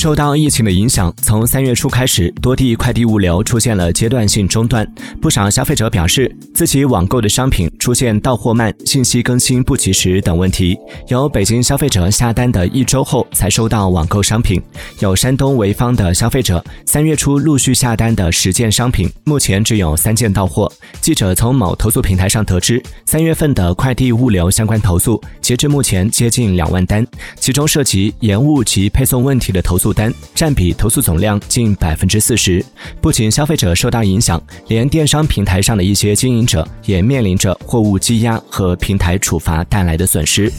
受到疫情的影响，从三月初开始，多地快递物流出现了阶段性中断。不少消费者表示，自己网购的商品出现到货慢、信息更新不及时等问题。有北京消费者下单的一周后才收到网购商品。有山东潍坊的消费者三月初陆续下单的十件商品，目前只有三件到货。记者从某投诉平台上得知，三月份的快递物流相关投诉，截至目前接近两万单，其中涉及延误及配送问题的投诉。单占比投诉总量近百分之四十，不仅消费者受到影响，连电商平台上的一些经营者也面临着货物积压和平台处罚带来的损失。